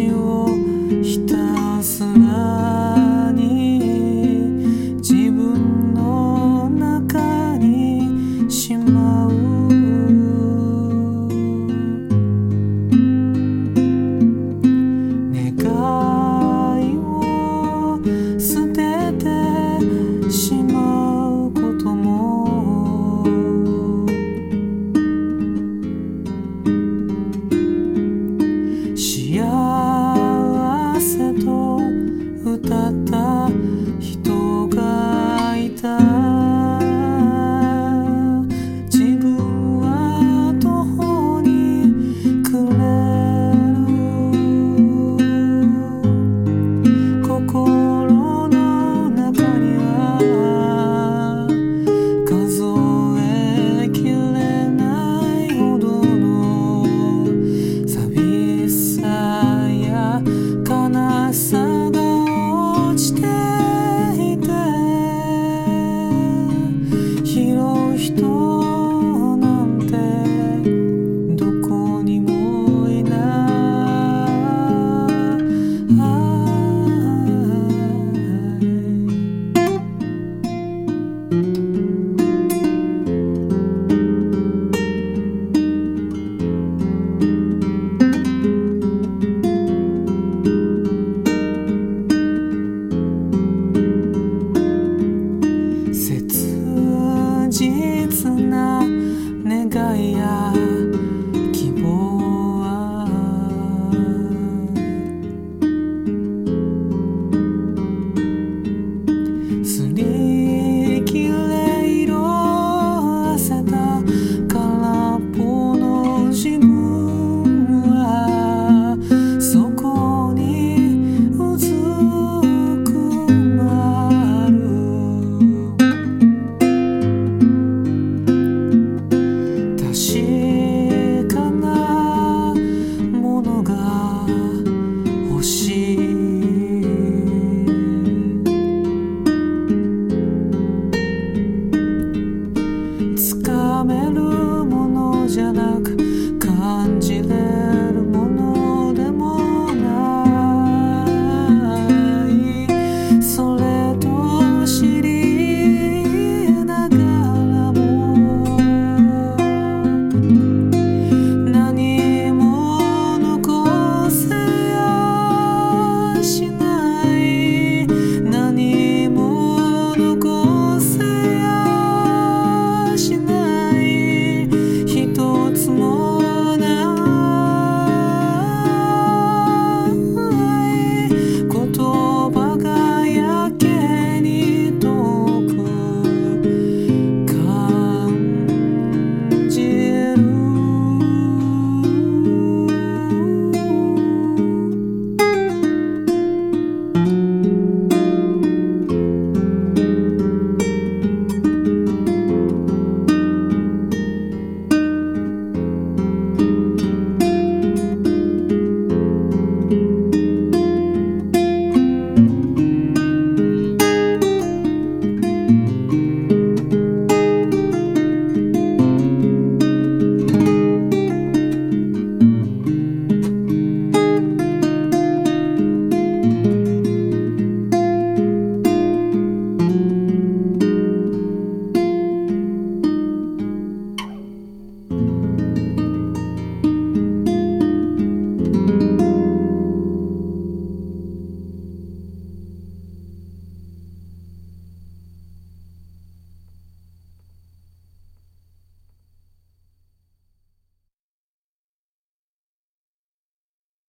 you.